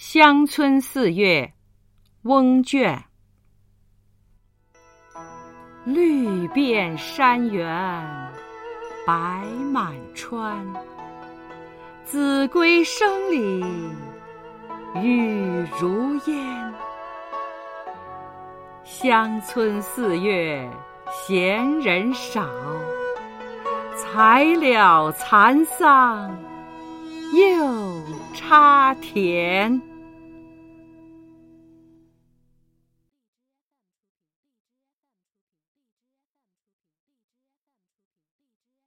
乡村四月，翁卷。绿遍山原，白满川。子规声里雨如烟。乡村四月，闲人少，才了蚕桑。插田。